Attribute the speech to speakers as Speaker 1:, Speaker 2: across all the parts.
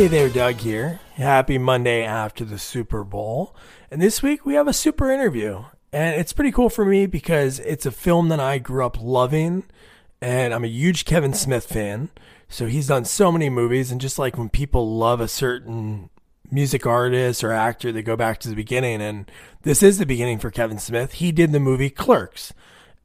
Speaker 1: Hey there, Doug here. Happy Monday after the Super Bowl. And this week we have a super interview. And it's pretty cool for me because it's a film that I grew up loving. And I'm a huge Kevin Smith fan. So he's done so many movies. And just like when people love a certain music artist or actor, they go back to the beginning. And this is the beginning for Kevin Smith. He did the movie Clerks.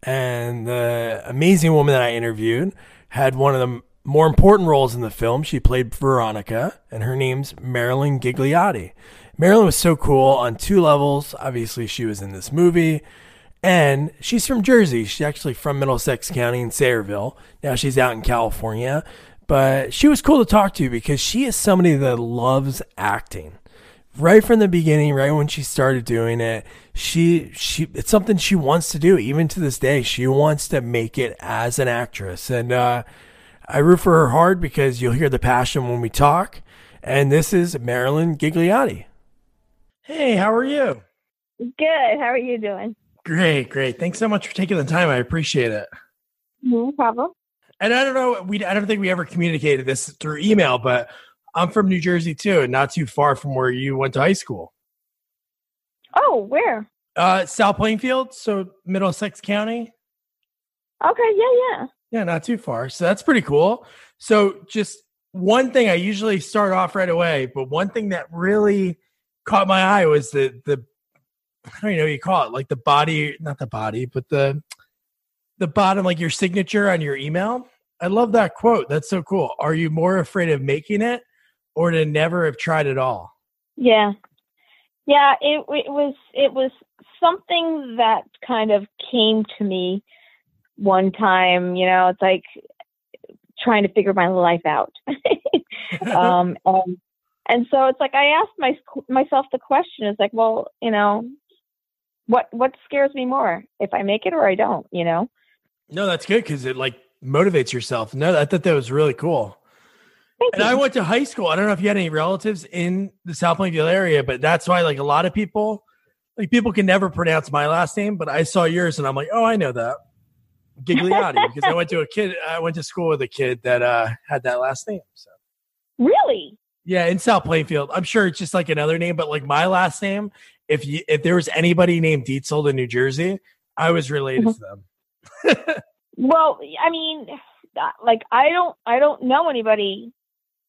Speaker 1: And the amazing woman that I interviewed had one of the more important roles in the film. She played Veronica, and her name's Marilyn Ghigliotti. Marilyn was so cool on two levels. Obviously, she was in this movie, and she's from Jersey. She's actually from Middlesex County in Sayreville. Now she's out in California, but she was cool to talk to because she is somebody that loves acting. Right from the beginning, right when she started doing it, she she it's something she wants to do. Even to this day, she wants to make it as an actress, and uh, I root for her hard because you'll hear the passion when we talk. And this is Marilyn Ghigliotti. Hey, how are you?
Speaker 2: Good. How are you doing?
Speaker 1: Great, great. Thanks so much for taking the time. I appreciate it.
Speaker 2: No problem.
Speaker 1: And I don't know, we I don't think we ever communicated this through email, but I'm from New Jersey too, and not too far from where you went to high school.
Speaker 2: Oh, where?
Speaker 1: Uh, South Plainfield, so Middlesex County.
Speaker 2: Okay, yeah, yeah.
Speaker 1: Yeah, not too far. So that's pretty cool. So just one thing I usually start off right away, but one thing that really caught my eye was the the I don't even know what you call it, like the body, not the body, but the the bottom, like your signature on your email. I love that quote. That's so cool. Are you more afraid of making it or to never have tried at all?
Speaker 2: Yeah. Yeah, it it was it was something that kind of came to me one time, you know, it's like trying to figure my life out. um and and so it's like I asked my myself the question is like, well, you know, what what scares me more if I make it or I don't, you know?
Speaker 1: No, that's good because it like motivates yourself. No, I thought that was really cool.
Speaker 2: Thank
Speaker 1: and
Speaker 2: you.
Speaker 1: I went to high school. I don't know if you had any relatives in the South Plainfield area, but that's why like a lot of people, like people can never pronounce my last name, but I saw yours and I'm like, oh, I know that. Ghigliotti because I went to a kid. I went to school with a kid that uh, had that last name. So
Speaker 2: Really?
Speaker 1: yeah, in South Plainfield, I'm sure it's just like another name, but like my last name, if you if there was anybody named Dietzel in New Jersey, I was related to them.
Speaker 2: Well, I mean, uh, like I don't I don't know anybody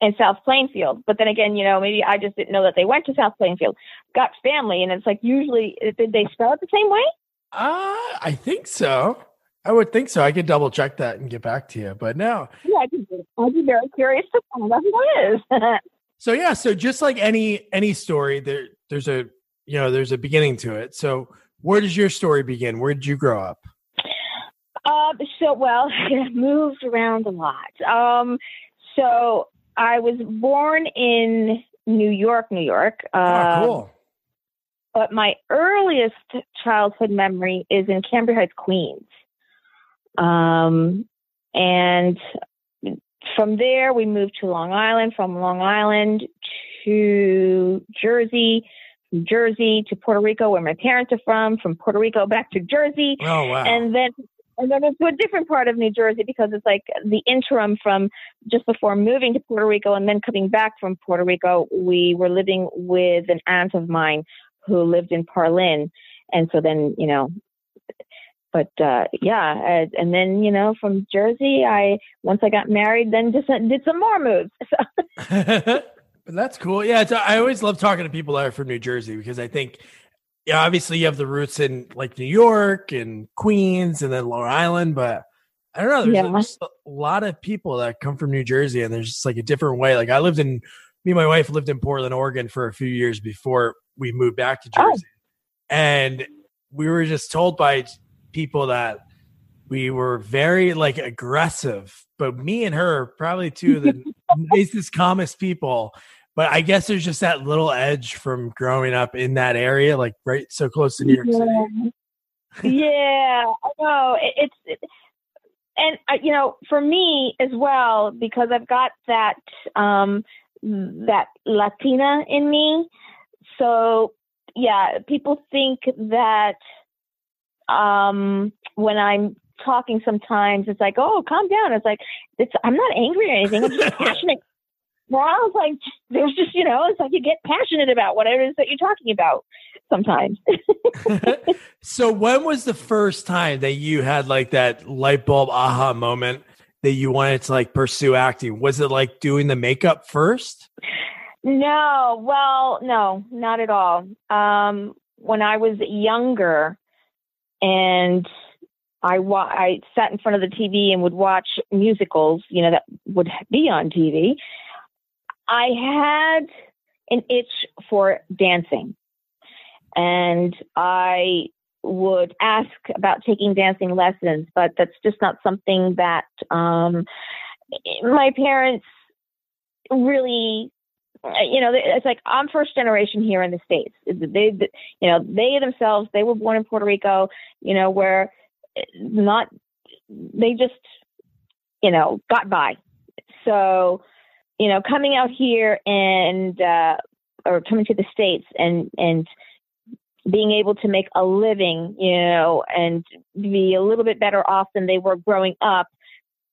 Speaker 2: in South Plainfield, but then again, you know, maybe I just didn't know that they went to South Plainfield. Got family, and it's like usually did they spell it the same way?
Speaker 1: Uh, I think so. I would think so. I could double check that and get back to you. But no.
Speaker 2: Yeah, I'd be, I'd be very curious to find out who it is.
Speaker 1: So yeah, so just like any any story, there there's a you know there's a beginning to it. So where does your story begin? Where did you grow up?
Speaker 2: Um, so well, I moved around a lot. Um, so I was born in New York, New York.
Speaker 1: Oh, cool.
Speaker 2: But my earliest childhood memory is in Cambria Heights, Queens. Um, and from there, we moved to Long Island. From Long Island to Jersey. From Jersey to Puerto Rico, where my parents are from. From Puerto Rico back to Jersey
Speaker 1: Oh wow.
Speaker 2: and then and then it's to a different part of New Jersey because it's like the interim from just before moving to Puerto Rico and then coming back from Puerto Rico, we were living with an aunt of mine who lived in Parlin, and so then you know, but uh yeah, and, and then you know from Jersey, I once I got married, then just did some more moves. So
Speaker 1: but that's cool. Yeah, it's, I always love talking to people that are from New Jersey because I think, yeah, obviously you have the roots in like New York and Queens and then Long Island, but I don't know. There's
Speaker 2: Yeah.
Speaker 1: just a lot of people that come from New Jersey, and there's just like a different way. Like I lived in, me and my wife lived in Portland, Oregon for a few years before we moved back to
Speaker 2: Oh.
Speaker 1: Jersey, and we were just told by people that we were very like aggressive. But me and her probably two of the nicest, calmest people. But I guess there's just that little edge from growing up in that area, like right so close to New York City.
Speaker 2: yeah, I know. It, it's it, and uh, you know, for me as well, because I've got that um that Latina in me. So yeah, people think that um when I'm talking sometimes it's like, oh, calm down. It's like it's I'm not angry or anything. I'm just passionate. well, I was like, there's just, you know, it's like you get passionate about whatever it is that you're talking about sometimes.
Speaker 1: so when was the first time that you had like that light bulb aha moment that you wanted to like pursue acting? Was it like doing the makeup first?
Speaker 2: No, well, no, not at all. Um, when I was younger and I wa- I sat in front of the TV and would watch musicals, you know, that would be on TV. I had an itch for dancing. And I would ask about taking dancing lessons, but that's just not something that um, my parents really you know, it's like I'm first generation here in the states. They, you know, they themselves they were born in Puerto Rico. You know, where eh, not they just, you know, got by. So, you know, coming out here and uh, or coming to the states and and being able to make a living, you know, and be a little bit better off than they were growing up.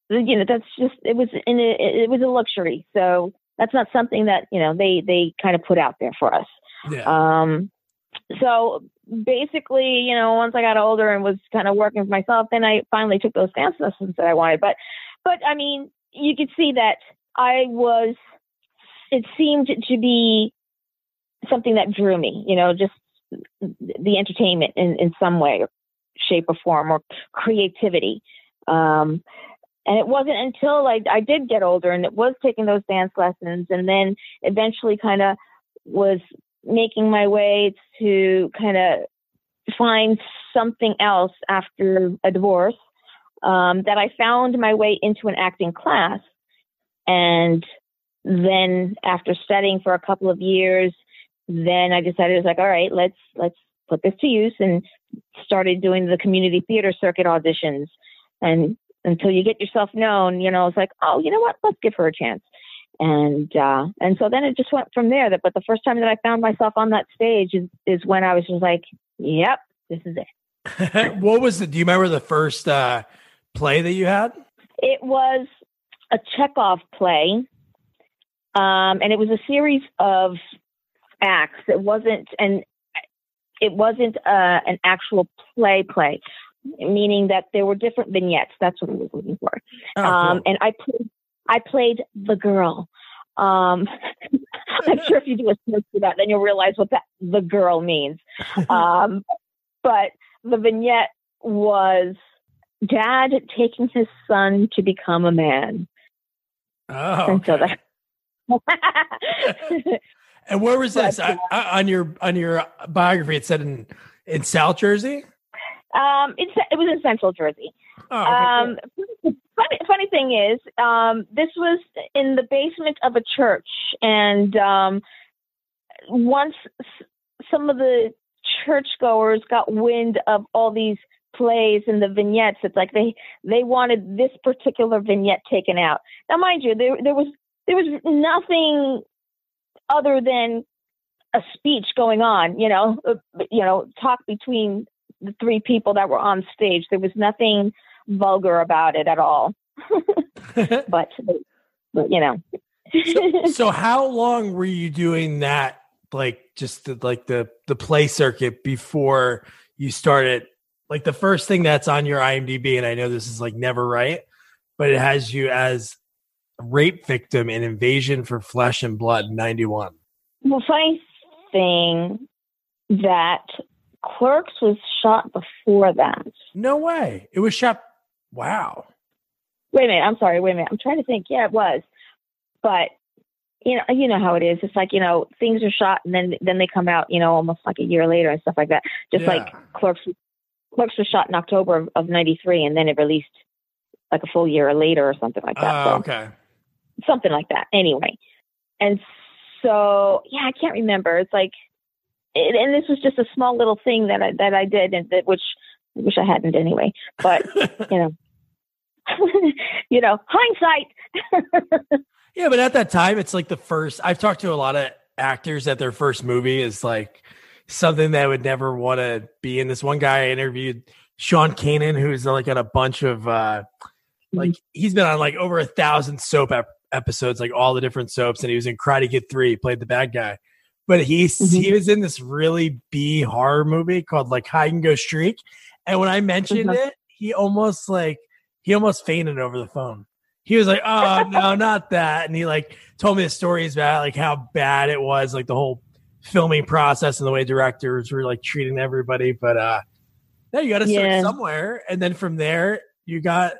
Speaker 2: You know, that's just it was in a, it was a luxury. So that's not something that you know they they kind of put out there for us. Yeah. Um, so basically, you know, once I got older and was kind of working for myself, then I finally took those dance lessons that I wanted. But but I mean, you could see that I was. It seemed to be something that drew me. You know, just the entertainment in in some way, shape, or form, or creativity. Um, and it wasn't until I, I did get older and it was taking those dance lessons and then eventually kind of was making my way to kind of find something else after a divorce um, that I found my way into an acting class. And then after studying for a couple of years, then I decided I was like, all right, let's let's put this to use and started doing the community theater circuit auditions and until you get yourself known, you know, it's like, oh, you know what? Let's give her a chance. And uh, and so then it just went from there. That but the first time that I found myself on that stage is, is when I was just like, yep, this is
Speaker 1: it. what was the? Do you remember the first uh, play that you had?
Speaker 2: It was a Chekhov play, um, and it was a series of acts. It wasn't and it wasn't uh, an actual play play meaning that there were different vignettes. That's what I was looking for. Oh, um, and I played, I played the girl. Um, I'm sure if you do a search for that, then you'll realize what that the girl means. Um, but the vignette was dad taking his son to become a man.
Speaker 1: Oh, and so that. and where was this but, I, on your on your biography? It said in in South Jersey.
Speaker 2: Um, it's, it was in Central Jersey. Oh, okay, um, funny, funny thing is, um, this was in the basement of a church, and um, once some of the churchgoers got wind of all these plays and the vignettes, it's like they they wanted this particular vignette taken out. Now, mind you, there there was there was nothing other than a speech going on, you know, uh, you know, talk between the three people that were on stage. There was nothing vulgar about it at all. but, but, you know.
Speaker 1: so, so, how long were you doing that? Like just the, like the the play circuit before you started. Like the first thing that's on your IMDb, and I know this is like never right, but it has you as a rape victim in Invasion for Flesh and Blood '91.
Speaker 2: Well, funny thing that Clerks was shot before that.
Speaker 1: No way. It was shot. Wow.
Speaker 2: Wait a minute. I'm sorry. Wait a minute. I'm trying to think. Yeah, it was. But you know, you know how it is. It's like you know, things are shot and then then they come out. You know, almost like a year later and stuff like that. Just yeah. like Clerks. Clerks was shot in October of '93, and then it released like a full year later or something like that.
Speaker 1: Oh, so, okay.
Speaker 2: Something like that. Anyway, and so yeah, I can't remember. It's like it, and this was just a small little thing that I that I did, and that which I wish I hadn't anyway. But you know, you know, hindsight.
Speaker 1: yeah, but at that time, it's like the first. I've talked to a lot of actors that their first movie is like something that would never want to be in. This one guy I interviewed, Sean Kanan, who's like on a bunch of uh like mm-hmm. he's been on like over a thousand soap ep- episodes, like all the different soaps, and he was in Karate Kid Three, played the bad guy. But he mm-hmm. he was in this really B horror movie called like Hide and Go Streak, and when I mentioned mm-hmm. it, he almost like he almost fainted over the phone. He was like, "Oh no, not that," and he like told me the stories about like how bad it was, like the whole filming process and the way directors were like treating everybody. But uh, yeah, you got to start yeah. somewhere, and then from there, you got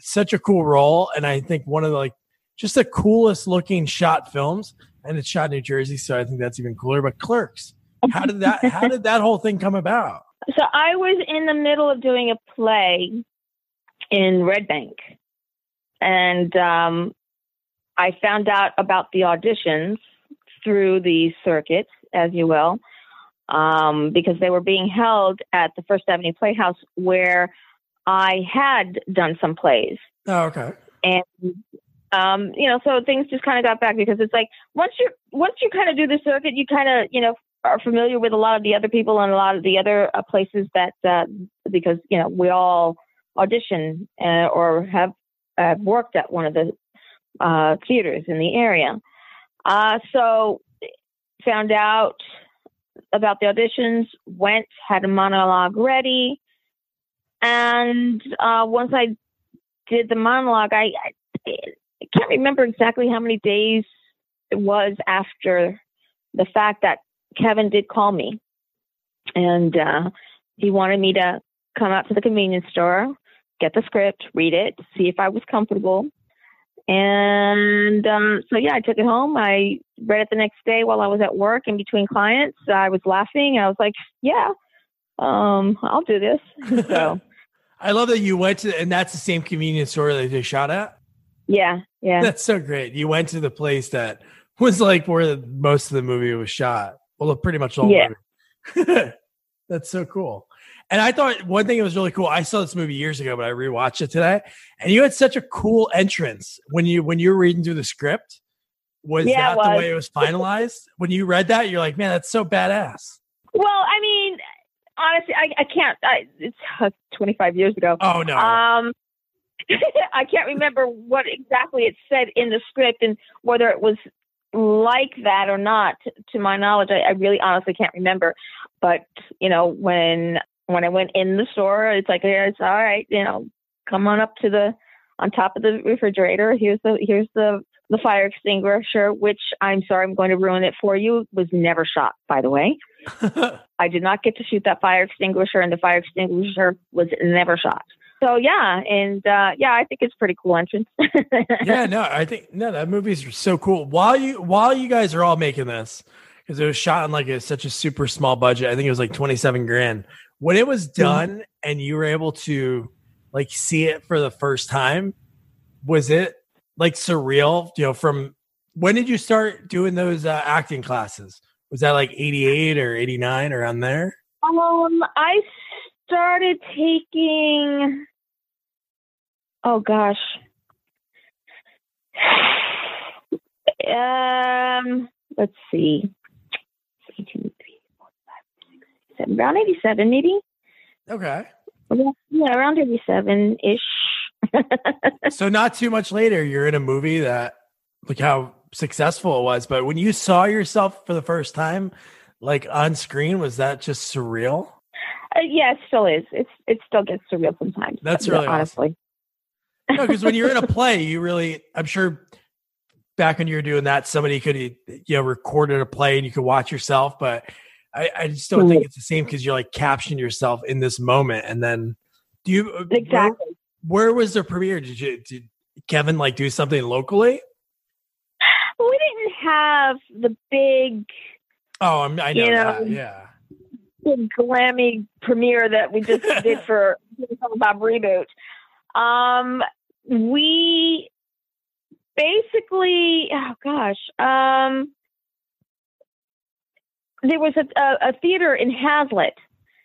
Speaker 1: such a cool role, and I think one of the like just the coolest looking shot films, and it's shot in New Jersey, so I think that's even cooler. But Clerks, how did that how did that whole thing come about?
Speaker 2: So I was in the middle of doing a play in Red Bank, and um, I found out about the auditions through the circuit, as you will, um, because they were being held at the First Avenue Playhouse, where I had done some plays.
Speaker 1: Oh, okay.
Speaker 2: And um, you know, so things just kind of got back because it's like once you once you kind of do the circuit, you kind of you know are familiar with a lot of the other people and a lot of the other uh, places that uh, because you know we all audition uh, or have worked at one of the uh, theaters in the area. Uh, so found out about the auditions, went, had a monologue ready, and uh, once I did the monologue, I, I, I can't remember exactly how many days it was after the fact that Kevin did call me, and uh, he wanted me to come out to the convenience store, get the script, read it, see if I was comfortable. And um, so, yeah, I took it home. I read it the next day while I was at work in between clients. I was laughing. I was like, yeah, um, I'll do this. So
Speaker 1: I love that you went to, and that's the same convenience store that they shot at.
Speaker 2: Yeah, yeah.
Speaker 1: That's so great. You went to the place that was like where most of the movie was shot. Well, pretty much all. Yeah. that's so cool. And I thought one thing that was really cool. I saw this movie years ago, but I rewatched it today, and you had such a cool entrance when you when you were reading through the script. Was yeah, that was. the way it was finalized? when you read that, you're like, man, that's so badass.
Speaker 2: Well, I mean, honestly, I, I can't. I, it's uh, 25 years ago.
Speaker 1: Oh no.
Speaker 2: Um, I can't remember what exactly it said in the script and whether it was like that or not. To my knowledge, I, I really honestly can't remember. But you know, when when I went in the store, it's like, yeah, it's all right. You know, come on up to the on top of the refrigerator. Here's the here's the the fire extinguisher, which I'm sorry, I'm going to ruin it for you. Was never shot, by the way. I did not get to shoot that fire extinguisher, and the fire extinguisher was never shot. So yeah, and uh, yeah, I think it's pretty cool entrance.
Speaker 1: yeah, no, I think no, that movie's so cool. While you while you guys are all making this, because it was shot on like a, such a super small budget. I think it was like twenty seven grand. When it was mm-hmm. done, mm-hmm. and you were able to like see it for the first time, was it like surreal? You know, from when did you start doing those uh, acting classes? Was that like 88 or 89 around there?
Speaker 2: Um, I started taking, oh gosh. Um, let's see. around 87, maybe.
Speaker 1: Okay.
Speaker 2: Yeah, around 87 ish.
Speaker 1: so, not too much later, you're in a movie that, look how successful it was. But when you saw yourself for the first time, like on screen, was that just surreal?
Speaker 2: Uh, yeah, it still is. It's it still gets surreal sometimes.
Speaker 1: That's really honestly. Awesome. no, because when you're in a play, you really, I'm sure, back when you were doing that, somebody could you know recorded a play and you could watch yourself, but I, I just don't mm-hmm. think it's the same because you're like capturing yourself in this moment, and then do you
Speaker 2: uh, exactly
Speaker 1: where, where was the premiere? Did you did Kevin like do something locally?
Speaker 2: we didn't have the big.
Speaker 1: Oh, I know, you know that. Yeah.
Speaker 2: Big glammy premiere that we just did for Bob reboot. Um, we basically, oh gosh, um, there was a, a, a theater in Hazlet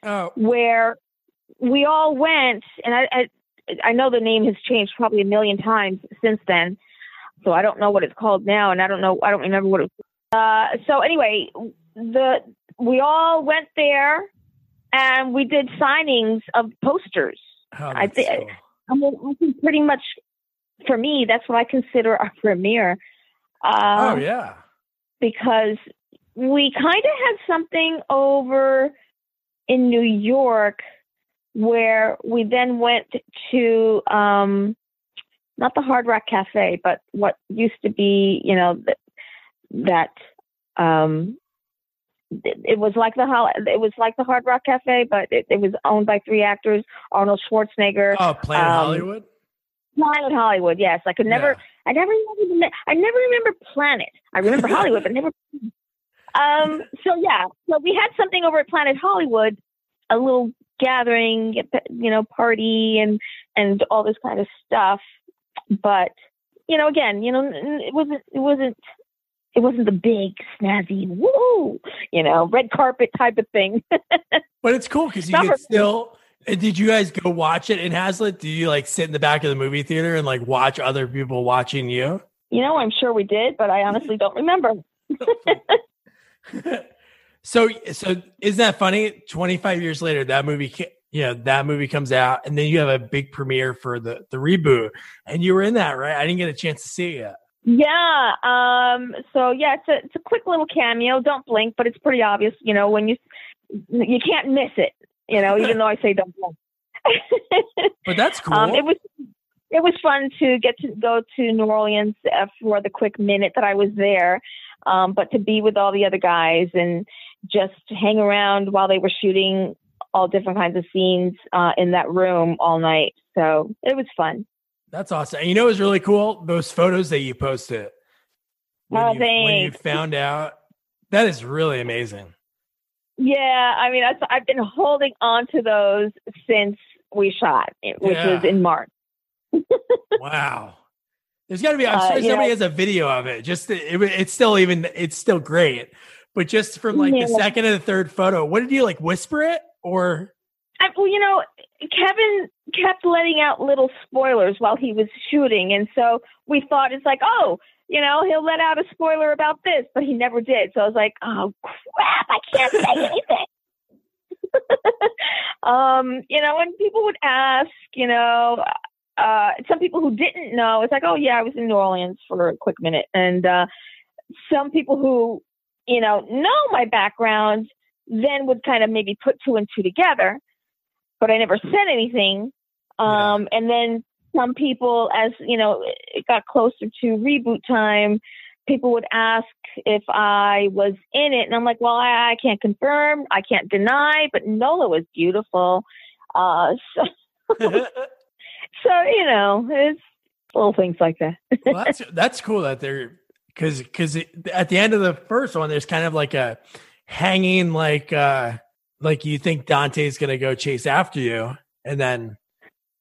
Speaker 1: oh.
Speaker 2: where we all went, and I, I I know the name has changed probably a million times since then. So I don't know what it's called now, and I don't know. I don't remember what it. Was. Uh, so anyway, the we all went there, and we did signings of posters.
Speaker 1: Oh, I think.
Speaker 2: I mean, I think pretty much for me, that's what I consider our premiere. Uh,
Speaker 1: oh yeah,
Speaker 2: because we kind of had something over in New York where we then went to um, not the Hard Rock Cafe, but what used to be, you know, th- that um, it, was like the it was like the Hard Rock Cafe, but it, it was owned by three actors: Arnold Schwarzenegger.
Speaker 1: oh Planet
Speaker 2: um,
Speaker 1: Hollywood.
Speaker 2: Planet Hollywood. Yes, I could never.
Speaker 1: Yeah.
Speaker 2: I never. remember- I never remember Planet. I remember Hollywood, but never. Um. So yeah. So we had something over at Planet Hollywood, a little gathering, you know, party and and all this kind of stuff. But you know, again, you know, it wasn't. It wasn't. It wasn't the big snazzy woo, you know, red carpet type of thing.
Speaker 1: But it's cool because you
Speaker 2: Not
Speaker 1: can still. Did you guys go watch it in Hazlet? Do you like sit in the back of the movie theater and like watch other people watching you?
Speaker 2: you know, I'm sure we did, but I honestly don't remember.
Speaker 1: so so isn't that funny 25 years later that movie you know that movie comes out and then you have a big premiere for the the reboot and you were in that right i didn't get a chance to see it
Speaker 2: Yeah. Um. So yeah, it's a it's a quick little cameo. Don't blink, but it's pretty obvious. You know, when you you can't miss it. You know, even though I say don't blink.
Speaker 1: but that's cool
Speaker 2: um, it was it was fun to get to go to New Orleans uh, for the quick minute that I was there. Um, but to be with all the other guys and just hang around while they were shooting all different kinds of scenes uh, in that room all night. So it was fun.
Speaker 1: That's awesome. And you know what's really cool? Those photos that you posted when,
Speaker 2: Oh,
Speaker 1: you, when you found out that is really amazing.
Speaker 2: Yeah, I mean, I've been holding on to those since we shot, which
Speaker 1: Yeah.
Speaker 2: was in March.
Speaker 1: wow. There's got to be i'm
Speaker 2: Uh,
Speaker 1: sure somebody
Speaker 2: know-
Speaker 1: has a video of it just it, it's still even it's still great. But just from like the second and the third photo what did you like whisper it or
Speaker 2: I, well, you know, Kevin kept letting out little spoilers while he was shooting, and so we thought it's like, oh, you know, he'll let out a spoiler about this, but he never did. So I was like, oh crap, I can't say anything. um, you know, and people would ask, you know, uh, some people who didn't know, it's like, oh yeah, I was in New Orleans for a quick minute, and uh, some people who, you know, know my background then would kind of maybe put two and two together, but I never said anything. Um, And then some people, as you know, it got closer to reboot time, people would ask if I was in it, and I'm like, well, I, I can't confirm, I can't deny, but Nola was beautiful. Uh, so, so you know, it's little things like that.
Speaker 1: well, that's that's cool that they're because because at the end of the first one, there's kind of like a hanging like uh like you think Dante's gonna go chase after you, and then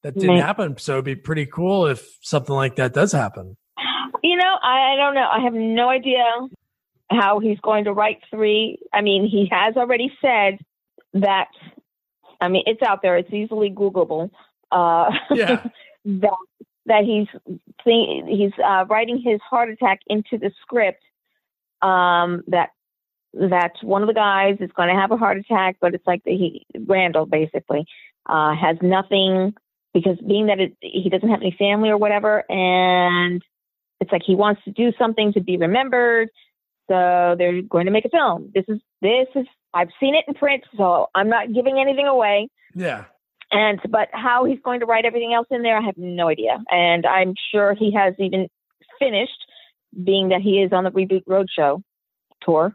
Speaker 1: that didn't
Speaker 2: Right.
Speaker 1: happen. So it'd be pretty cool if something like that does happen.
Speaker 2: You know, I, I don't know. I have no idea how he's going to write three. I mean, he has already said that. I mean, it's out there. It's easily Googleable. Uh,
Speaker 1: Yeah.
Speaker 2: that that he's think, he's uh, writing his heart attack into the script. Um, that that one of the guys is going to have a heart attack, but it's like the, he Randall basically uh, has nothing because being that it, he doesn't have any family or whatever, and it's like he wants to do something to be remembered. So they're going to make a film. This is this is I've seen it in print, so I'm not giving anything away.
Speaker 1: Yeah.
Speaker 2: And but how he's going to write everything else in there, I have no idea. And I'm sure he has even finished, being that he is on the reboot roadshow tour.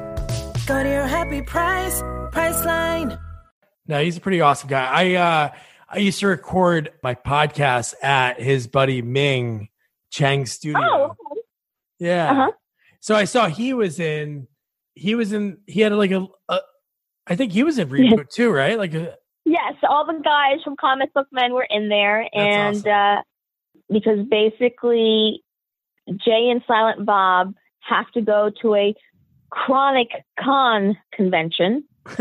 Speaker 3: Go to your happy price, Priceline.
Speaker 1: No, he's a pretty awesome guy. I uh I used to record my podcast at his buddy Ming Chen's studio.
Speaker 2: Oh, okay.
Speaker 1: Yeah.
Speaker 2: Uh-huh.
Speaker 1: So I saw he was in he was in he had like a, a I think he was in reboot too, right? Like a,
Speaker 2: yes, all the guys from Comic Book Men were in there, and
Speaker 1: awesome.
Speaker 2: uh, because basically Jay and Silent Bob have to go to a chronic con convention.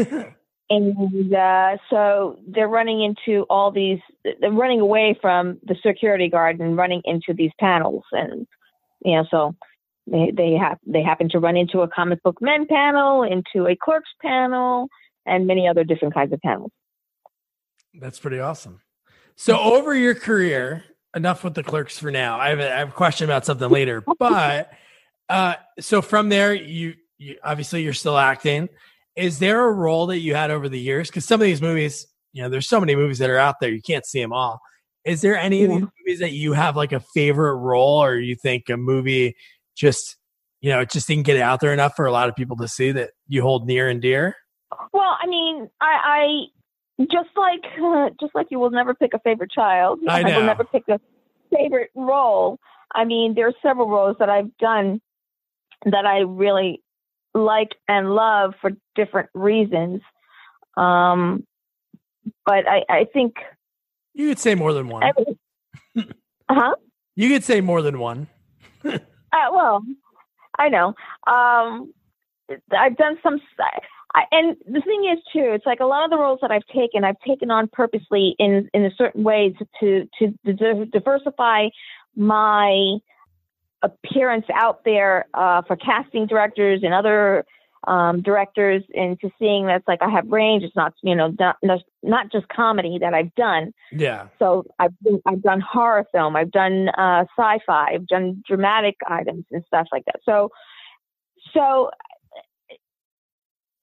Speaker 2: and uh, so they're running into all these, they're running away from the security guard and running into these panels. And, you know, so they, they have, they happen to run into a comic book men panel, into a clerks panel, and many other different kinds of panels.
Speaker 1: That's pretty awesome. So over your career, enough with the clerks for now. I have a, I have a question about something later, but uh, so from there, you, you obviously you're still acting. Is there a role that you had over the years? Because some of these movies, you know, there's so many movies that are out there, you can't see them all. Is there any of these movies that you have like a favorite role, or you think a movie just, you know, it just didn't get out there enough for a lot of people to see that you hold near and dear?
Speaker 2: Well, I mean, I, I just like uh, just like you will never pick a favorite child.
Speaker 1: I
Speaker 2: will never pick a favorite role. I mean, there are several roles that I've done that I really like and love for different reasons. Um, but I, I think,
Speaker 1: You could say more than one.
Speaker 2: uh huh.
Speaker 1: You could say more than one.
Speaker 2: Uh, well, I know. Um, I've done some, I, and the thing is too, it's like a lot of the roles that I've taken, I've taken on purposely in in a certain way to to, to diversify my appearance out there uh, for casting directors and other um, directors, and to seeing that's like I have range. It's not you know not not just comedy that I've done.
Speaker 1: Yeah.
Speaker 2: So I've been, I've done horror film, I've done uh, sci-fi, I've done dramatic items and stuff like that. So, so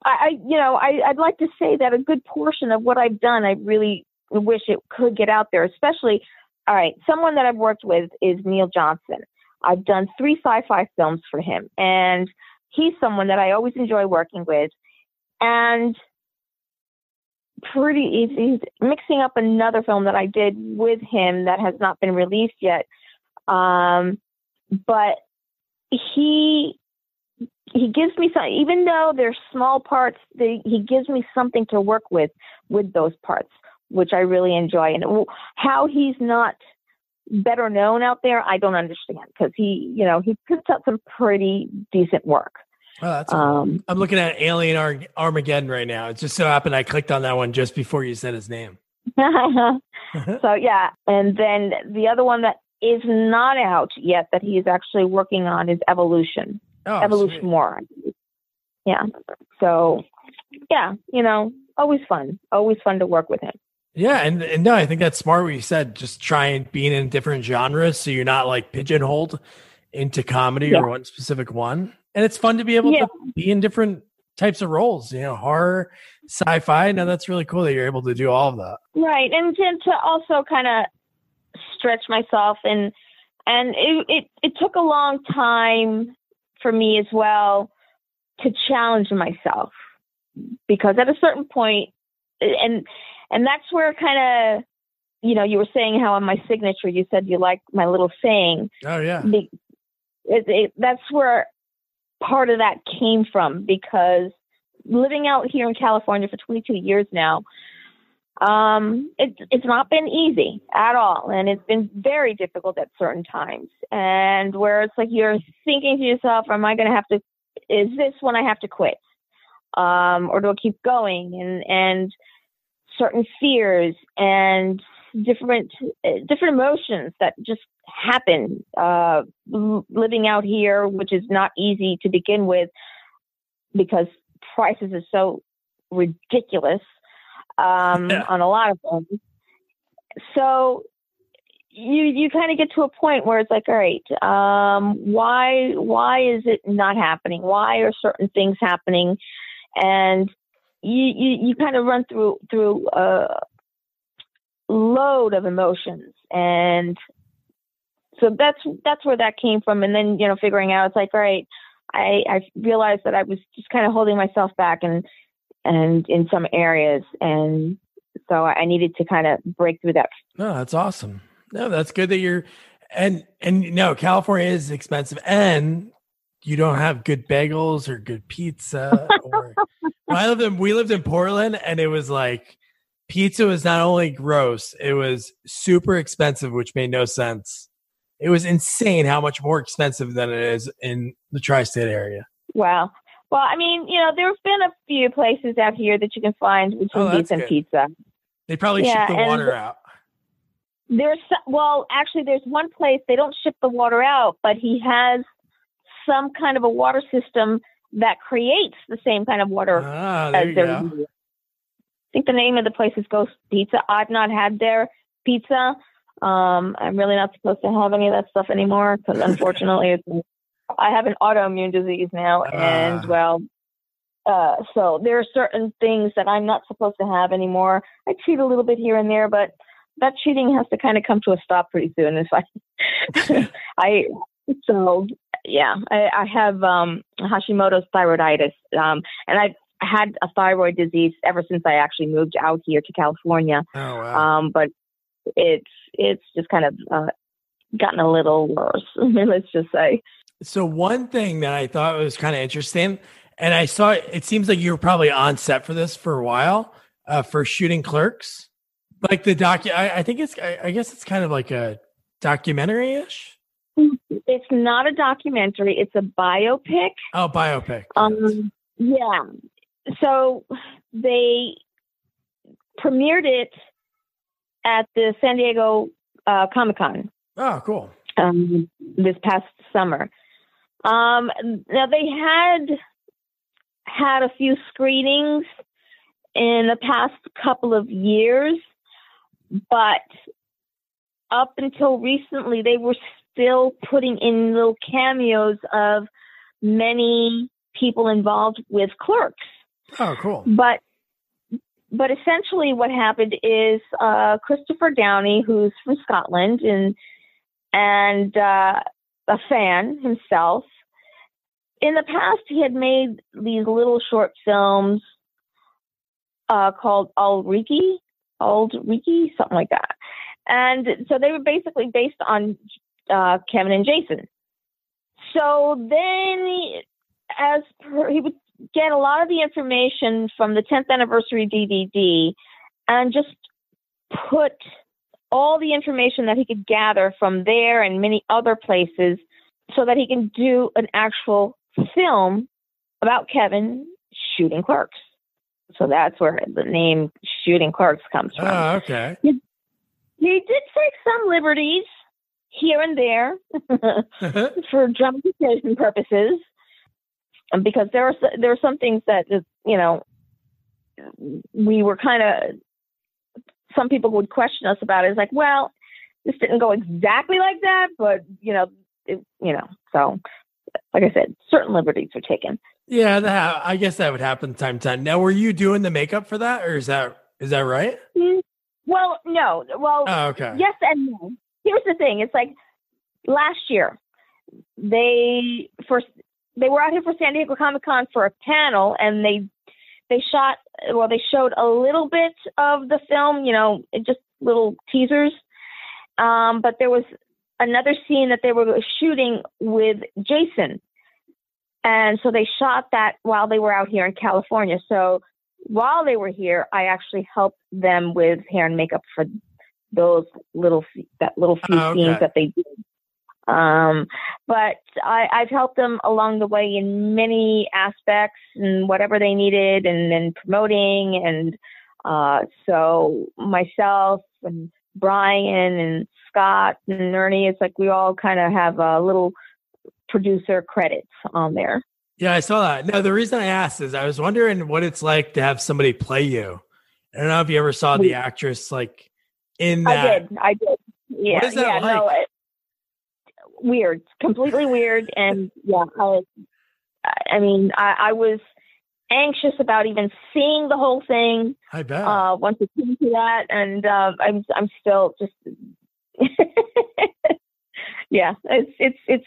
Speaker 2: I, I you know I, I'd like to say that a good portion of what I've done, I really wish it could get out there. Especially, all right, someone that I've worked with is Neil Johnson. I've done three sci-fi films for him, and he's someone that I always enjoy working with, and pretty easy, mixing up another film that I did with him that has not been released yet. Um, but he he gives me some even though they're small parts, they, he gives me something to work with with those parts, which I really enjoy. And how he's not better known out there, I don't understand because he, you know, he puts out some pretty decent work.
Speaker 1: Oh, that's
Speaker 2: Um,
Speaker 1: I'm looking at Alien Ar- Armageddon right now. It just so happened I clicked on that one just before you said his name.
Speaker 2: so yeah, and then the other one that is not out yet that he is actually working on is Evolution.
Speaker 1: Oh,
Speaker 2: Evolution
Speaker 1: sweet.
Speaker 2: War. Yeah. So yeah, you know, always fun. Always fun to work with him.
Speaker 1: Yeah, and, and no, I think that's smart what you said. Just try and being in different genres so you're not like pigeonholed into comedy
Speaker 2: Yeah.
Speaker 1: or one specific one. And it's fun to be able
Speaker 2: Yeah.
Speaker 1: to be in different types of roles, you know, horror, sci-fi. Now that's really cool that you're able to do all of that.
Speaker 2: Right, and then to also kind of stretch myself and and it, it it took a long time for me as well to challenge myself because at a certain point and and that's where kind of you know you were saying how on my signature you said you like my little saying
Speaker 1: Oh yeah.
Speaker 2: it, it, that's where part of that came from because living out here in California for 22 years now, um, it, it's not been easy at all. And it's been very difficult at certain times. And where it's like you're thinking to yourself, am I going to have to, is this when I have to quit? Um, or do I keep going? And, and certain fears and different uh, different emotions that just happen uh, living out here, which is not easy to begin with because prices are so ridiculous um,
Speaker 1: Yeah.
Speaker 2: on a lot of things. So you you kind of get to a point where it's like, all right, um, why why is it not happening? Why are certain things happening? And you you, you kind of run through through a load of emotions. And so that's that's where that came from. And then you know figuring out it's like all right i i realized that i was just kind of holding myself back and and in some areas. And so i needed to kind of break through that.
Speaker 1: No, that's awesome. No, that's good that you're and and no, California is expensive and you don't have good bagels or good pizza or when I lived in we lived in Portland and it was like pizza was not only gross, it was super expensive, which made no sense. It was insane how much more expensive than it is in the tri-state area.
Speaker 2: Wow. Well, I mean, you know, there's been a few places out here that you can find between
Speaker 1: Oh,
Speaker 2: decent
Speaker 1: good.
Speaker 2: pizza.
Speaker 1: They probably
Speaker 2: Yeah,
Speaker 1: ship the water out.
Speaker 2: There's well, actually, there's one place they don't ship the water out, but he has some kind of a water system that creates the same kind of water
Speaker 1: Ah, there
Speaker 2: as
Speaker 1: go.
Speaker 2: I think the name of the place is Ghost Pizza. I've not had their pizza. Um, I'm really not supposed to have any of that stuff anymore because unfortunately, it's, I have an autoimmune disease now, and
Speaker 1: Ah.
Speaker 2: well, uh, so there are certain things that I'm not supposed to have anymore. I cheat a little bit here and there, but that cheating has to kind of come to a stop pretty soon. If I, I, so yeah, I, I have um, Hashimoto's thyroiditis, um, and I've had a thyroid disease ever since I actually moved out here to California.
Speaker 1: Oh wow.
Speaker 2: Um, but it's it's just kind of uh, gotten a little worse. Let's just say.
Speaker 1: So one thing that I thought was kind of interesting, and I saw it seems like you were probably on set for this for a while, uh, for shooting Clerks, like the doc. I, I think it's. I, I guess it's kind of like a documentary ish.
Speaker 2: It's not a documentary; it's a biopic.
Speaker 1: Oh, biopic.
Speaker 2: Um, yeah. So they premiered it at the San Diego uh, Comic Con
Speaker 1: oh, cool.
Speaker 2: um, this past summer. Um, now they had had a few screenings in the past couple of years, but up until recently, they were still putting in little cameos of many people involved with clerks.
Speaker 1: Oh, cool.
Speaker 2: But but essentially, what happened is uh, Christopher Downie, who's from Scotland and and uh, a fan himself. In the past, he had made these little short films uh, called Ulriki, Ulriki, something like that. And so they were basically based on uh, Kevin and Jason. So then, as per, he would get a lot of the information from the 10th anniversary DVD and just put all the information that he could gather from there and many other places so that he can do an actual film about Kevin shooting clerks. So that's where the name shooting clerks comes from.
Speaker 1: Oh, okay.
Speaker 2: he did take some liberties here and there for dramatization purposes, because there are there are some things that you know we were kind of some people would question us about. It. It's like, well, this didn't go exactly like that, but you know, it, you know, so like I said, certain liberties are taken.
Speaker 1: yeah, that I guess that would happen time to time. Now, were you doing the makeup for that, or is that is that right?
Speaker 2: Mm, Well, no, well,
Speaker 1: Oh, okay.
Speaker 2: yes and no. Here's the thing: it's like last year they first they were out here for San Diego Comic Con for a panel, and they they shot well, they showed a little bit of the film, you know, just little teasers. Um, but there was another scene that they were shooting with Jason, and so they shot that while they were out here in California. So while they were here, I actually helped them with hair and makeup for those little that little few
Speaker 1: Oh, okay.
Speaker 2: scenes that they did. Um, but I, I've helped them along the way in many aspects and whatever they needed, and then promoting and uh, so myself and Brian and Scott and Ernie, it's like we all kind of have a little producer credits on there.
Speaker 1: Yeah, I saw that. No, the reason I asked is I was wondering what it's like to have somebody play you. I don't know if you ever saw the actress like in that.
Speaker 2: I did. I did. Yeah.
Speaker 1: is that
Speaker 2: yeah. No. It, weird. Completely weird. And yeah, I, I mean, I, I was anxious about even seeing the whole thing
Speaker 1: I bet.
Speaker 2: uh, once it came to that, and uh, I'm I'm still just. yeah, it's it's it's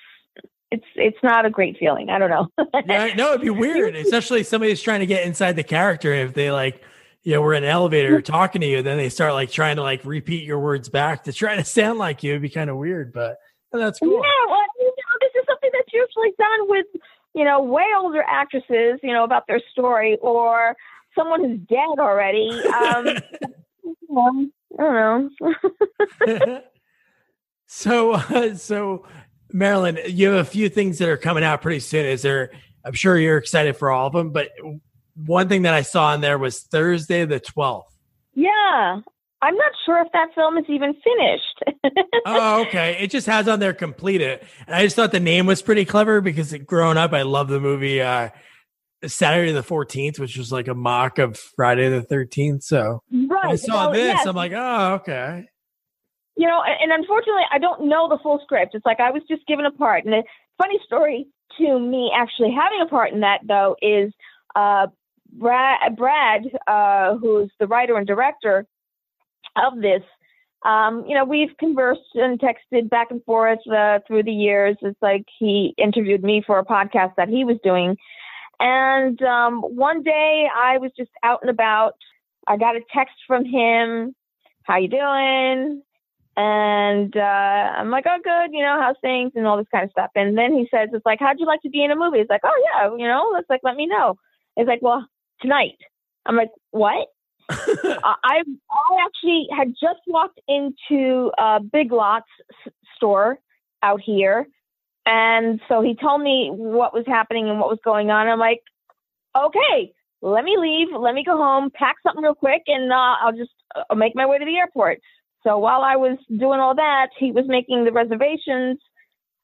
Speaker 2: it's it's not a great feeling. I don't know.
Speaker 1: yeah, no, it'd be weird, especially somebody who's trying to get inside the character. If they like, you know, we're in an elevator talking to you, then they start like trying to like repeat your words back to try to sound like you. It'd be kind of weird, but well, that's cool.
Speaker 2: Yeah, well, you know, this is something that's usually done with, you know, way older actresses, you know, about their story or someone who's dead already. Um, I don't know.
Speaker 1: So, uh, so Marilyn, you have a few things that are coming out pretty soon. Is there? I'm sure you're excited for all of them, but one thing that I saw in there was Thursday the 12th.
Speaker 2: Yeah, I'm not sure if that film is even finished.
Speaker 1: oh, okay. It just has on there completed. And I just thought the name was pretty clever because growing up, I love the movie uh, Saturday the 14th, which was like a mock of Friday the 13th. So
Speaker 2: right.
Speaker 1: I saw well, this. Yes. I'm like, oh, okay.
Speaker 2: You know, and unfortunately, I don't know the full script. It's like I was just given a part. And a funny story to me actually having a part in that, though, is uh, Brad, Brad uh, who's the writer and director of this, um, you know, we've conversed and texted back and forth uh, through the years. It's like he interviewed me for a podcast that he was doing. And um, one day I was just out and about. I got a text from him. How you doing? And uh, I'm like, oh, good. You know, how's things and all this kind of stuff. And then he says, it's like, how'd you like to be in a movie? It's like, oh yeah, you know, it's like, let me know. It's like, well, tonight. I'm like, what? I I actually had just walked into a Big Lots store out here, and so he told me what was happening and what was going on. I'm like, okay, let me leave, let me go home, pack something real quick, and uh, I'll just uh, make my way to the airport. So while I was doing all that, he was making the reservations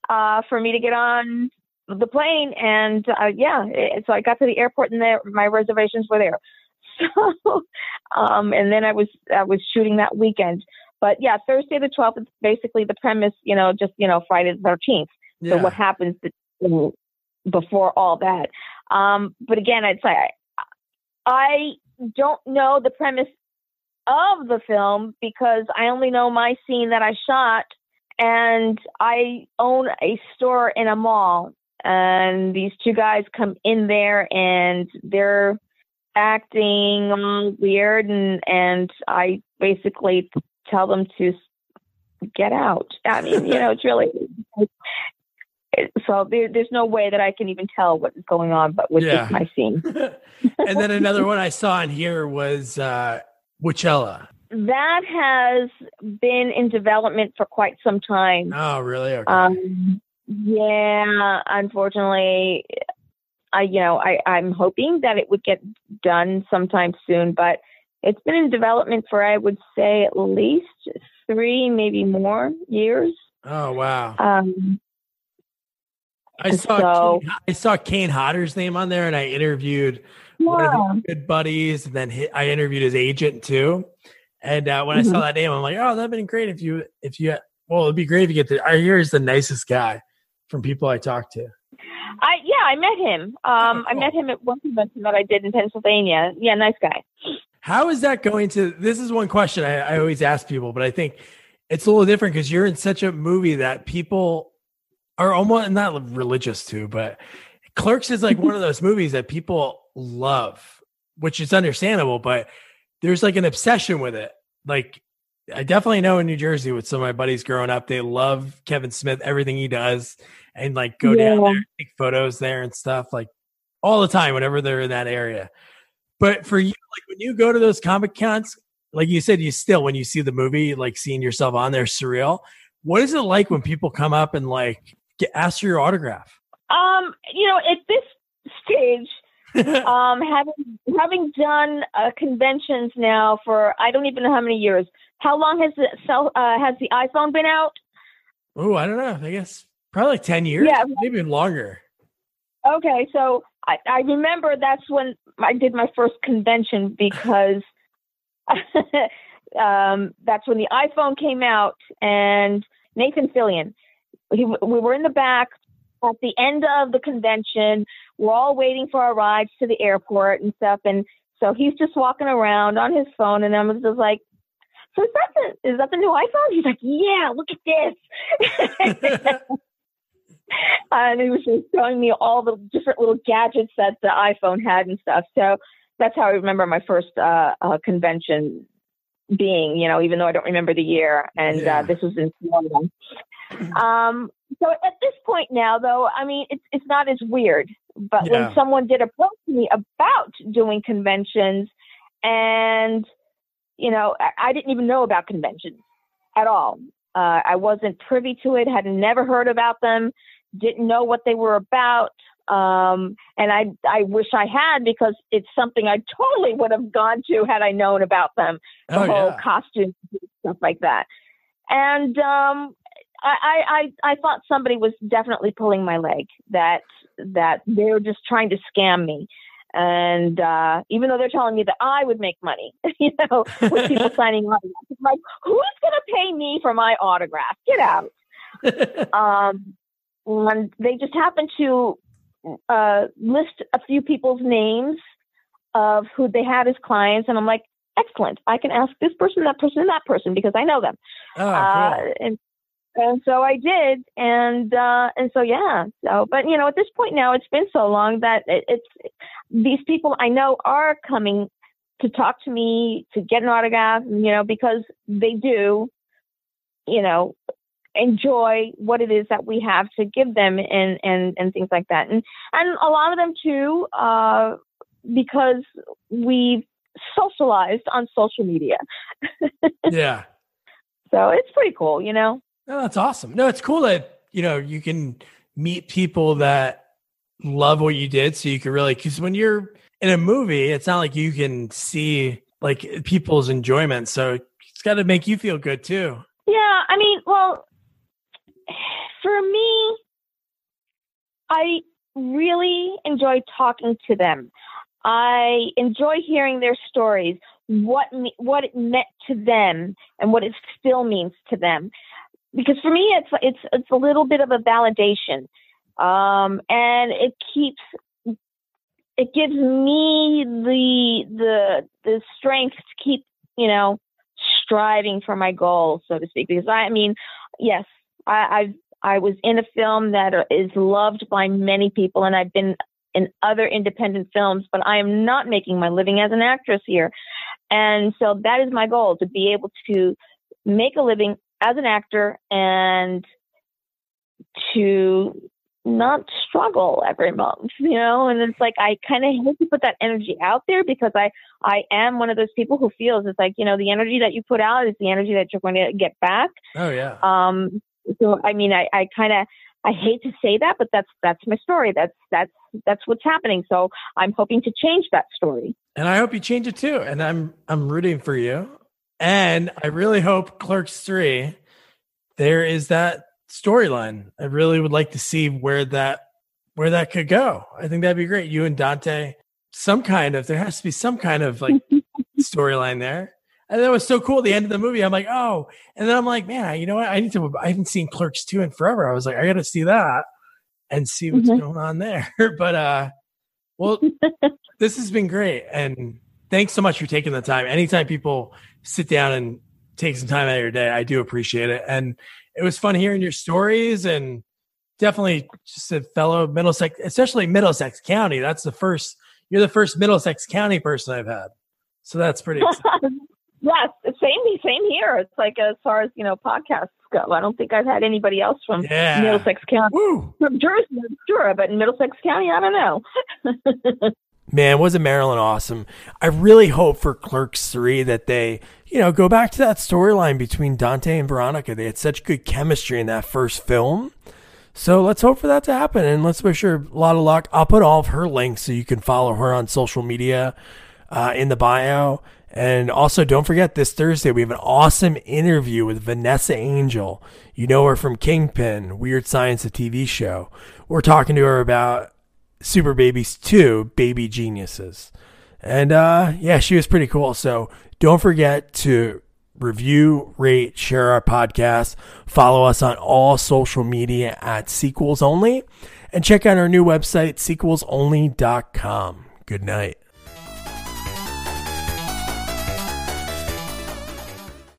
Speaker 2: uh, for me to get on the plane, and uh, yeah, it, so I got to the airport, and there my reservations were there. So, um, and then I was I was shooting that weekend. But yeah, Thursday the 12th is basically the premise, you know, just, you know, Friday the 13th. Yeah. So what happens to, before all that? Um, but again, I'd say I, I don't know the premise of the film because I only know my scene that I shot and I own a store in a mall and these two guys come in there and they're acting all weird and and I basically tell them to get out. I mean, you know, it's really so there, there's no way that I can even tell what is going on, but with yeah. my scene.
Speaker 1: and then another one I saw in here was uh, Witchella.
Speaker 2: That has been in development for quite some time.
Speaker 1: Oh, really? Okay.
Speaker 2: Um, yeah, unfortunately, I you know I I'm hoping that it would get done sometime soon, but it's been in development for I would say at least three, maybe more years.
Speaker 1: Oh wow!
Speaker 2: Um,
Speaker 1: I saw so, Kane, I saw Kane Hodder's name on there, and I interviewed yeah. one of his good buddies, and then I interviewed his agent too. And uh, when mm-hmm. I saw mm-hmm. that name, I'm like, oh, that'd been great if you if you well, it'd be great if you get the. I hear he's the nicest guy from people I talked to.
Speaker 2: I yeah, I met him. Um, I met him at one convention that I did in Pennsylvania. Yeah, nice guy.
Speaker 1: How is that going to? This is one question I, I always ask people, but I think it's a little different because you're in such a movie that people are almost not religious to, but Clerks is like one of those movies that people love, which is understandable, but there's like an obsession with it. Like I definitely know in New Jersey with some of my buddies growing up, they love Kevin Smith, everything he does, and like go yeah. down there, take photos there and stuff, like all the time whenever they're in that area. But for you, like when you go to those comic cons, like you said, you still when you see the movie, like seeing yourself on there, surreal. What is it like when people come up and like get, ask for your autograph?
Speaker 2: Um, you know, at this stage, um, having having done uh, conventions now for I don't even know how many years. How long has the cell uh, has the iPhone been out?
Speaker 1: Oh, I don't know. I guess probably like ten years. Yeah, maybe even longer.
Speaker 2: Okay, so I, I remember that's when I did my first convention because um, that's when the iPhone came out and Nathan Fillion. He, we were in the back at the end of the convention. We're all waiting for our rides to the airport and stuff. And so he's just walking around on his phone, and I'm just like, "So is that the is that the new iPhone?" He's like, "Yeah, look at this." and he was just showing me all the different little gadgets that the iPhone had and stuff. So that's how I remember my first uh, uh, convention being, you know, even though I don't remember the year. And uh, yeah. uh, this was in Florida. Um, so at this point now, though, I mean, it's it's not as weird. But yeah. when someone did approach me about doing conventions, and you know, I, I didn't even know about conventions at all. Uh, I wasn't privy to it, had never heard about them, didn't know what they were about. Um, and I, I wish I had because it's something I totally would have gone to had I known about them, the
Speaker 1: Oh,
Speaker 2: whole
Speaker 1: yeah.
Speaker 2: costume stuff like that. And um, I, I, I, thought somebody was definitely pulling my leg. That that they're just trying to scam me. And uh, even though they're telling me that I would make money, you know, with people signing autographs, it's like, who's going to pay me for my autograph? Get out. Um, and they just happened to uh, list a few people's names of who they had as clients, and I'm like, excellent. I can ask this person, that person, and that person because I know them.
Speaker 1: Oh,
Speaker 2: Uh,
Speaker 1: cool.
Speaker 2: and and so I did, and uh, and so yeah. So, but you know, at this point now, it's been so long that it, it's these people I know are coming to talk to me to get an autograph, you know, because they do, you know, enjoy what it is that we have to give them and and and things like that, and and a lot of them too, uh, because we've socialized on social media,
Speaker 1: yeah.
Speaker 2: so it's pretty cool, you know.
Speaker 1: No, that's awesome. No, it's cool that you know you can meet people that love what you did, so you can really because when you're in a movie, it's not like you can see like people's enjoyment. So it's got to make you feel good too.
Speaker 2: Yeah, I mean, well, for me, I really enjoy talking to them. I enjoy hearing their stories, what me, what it meant to them, and what it still means to them. Because for me, it's it's it's a little bit of a validation, um, and it keeps it gives me the the the strength to keep you know striving for my goals, so to speak. Because I, I mean, yes, I, I've I was in a film that is loved by many people, and I've been in other independent films, but I am not making my living as an actress here. And so that is my goal to be able to make a living as an actor and to not struggle every month, you know? And it's like I kind of hate to put that energy out there because I I am one of those people who feels it's like, you know, the energy that you put out is the energy that you're going to get back.
Speaker 1: Oh yeah.
Speaker 2: Um, so I mean, I, I kind of I hate to say that, but that's that's my story. That's that's that's what's happening. So I'm hoping to change that story.
Speaker 1: And I hope you change it too. And I'm I'm rooting for you. And I really hope Clerks 3 there is that storyline. I really would like to see where that where that could go. I think that'd be great. You and Dante, some kind of there has to be some kind of like storyline there. And that was so cool. At the end of the movie, I'm like, oh, and then I'm like, man, you know what? I need to. I haven't seen Clerks two in forever. I was like, I got to see that and see what's
Speaker 2: Mhm.
Speaker 1: going on there. but uh, well, this has been great, and thanks so much for taking the time. Anytime people sit down and take some time out of your day, I do appreciate it. And it was fun hearing your stories, and definitely just a fellow Middlesex, especially Middlesex County. That's the first. You're the first Middlesex County person I've had, so that's pretty.
Speaker 2: yes, same same here. It's like as far as you know podcasts go, I don't think I've had anybody else from
Speaker 1: Yeah.
Speaker 2: Middlesex County.
Speaker 1: Woo!
Speaker 2: From Jersey, sure, but in Middlesex County, I don't know.
Speaker 1: Man, wasn't Marilyn awesome? I really hope for Clerks 3 that they, you know, go back to that storyline between Dante and Veronica. They had such good chemistry in that first film. So let's hope for that to happen and let's wish her a lot of luck. I'll put all of her links so you can follow her on social media uh, in the bio. And also, don't forget this Thursday, we have an awesome interview with Vanessa Angel. You know her from Kingpin, Weird Science, a TV show. We're talking to her about Super Babies 2, Baby Geniuses. And uh, yeah, she was pretty cool. So don't forget to review, rate, share our podcast, follow us on all social media at Sequels Only, and check out our new website, sequelsonly.com. Good night.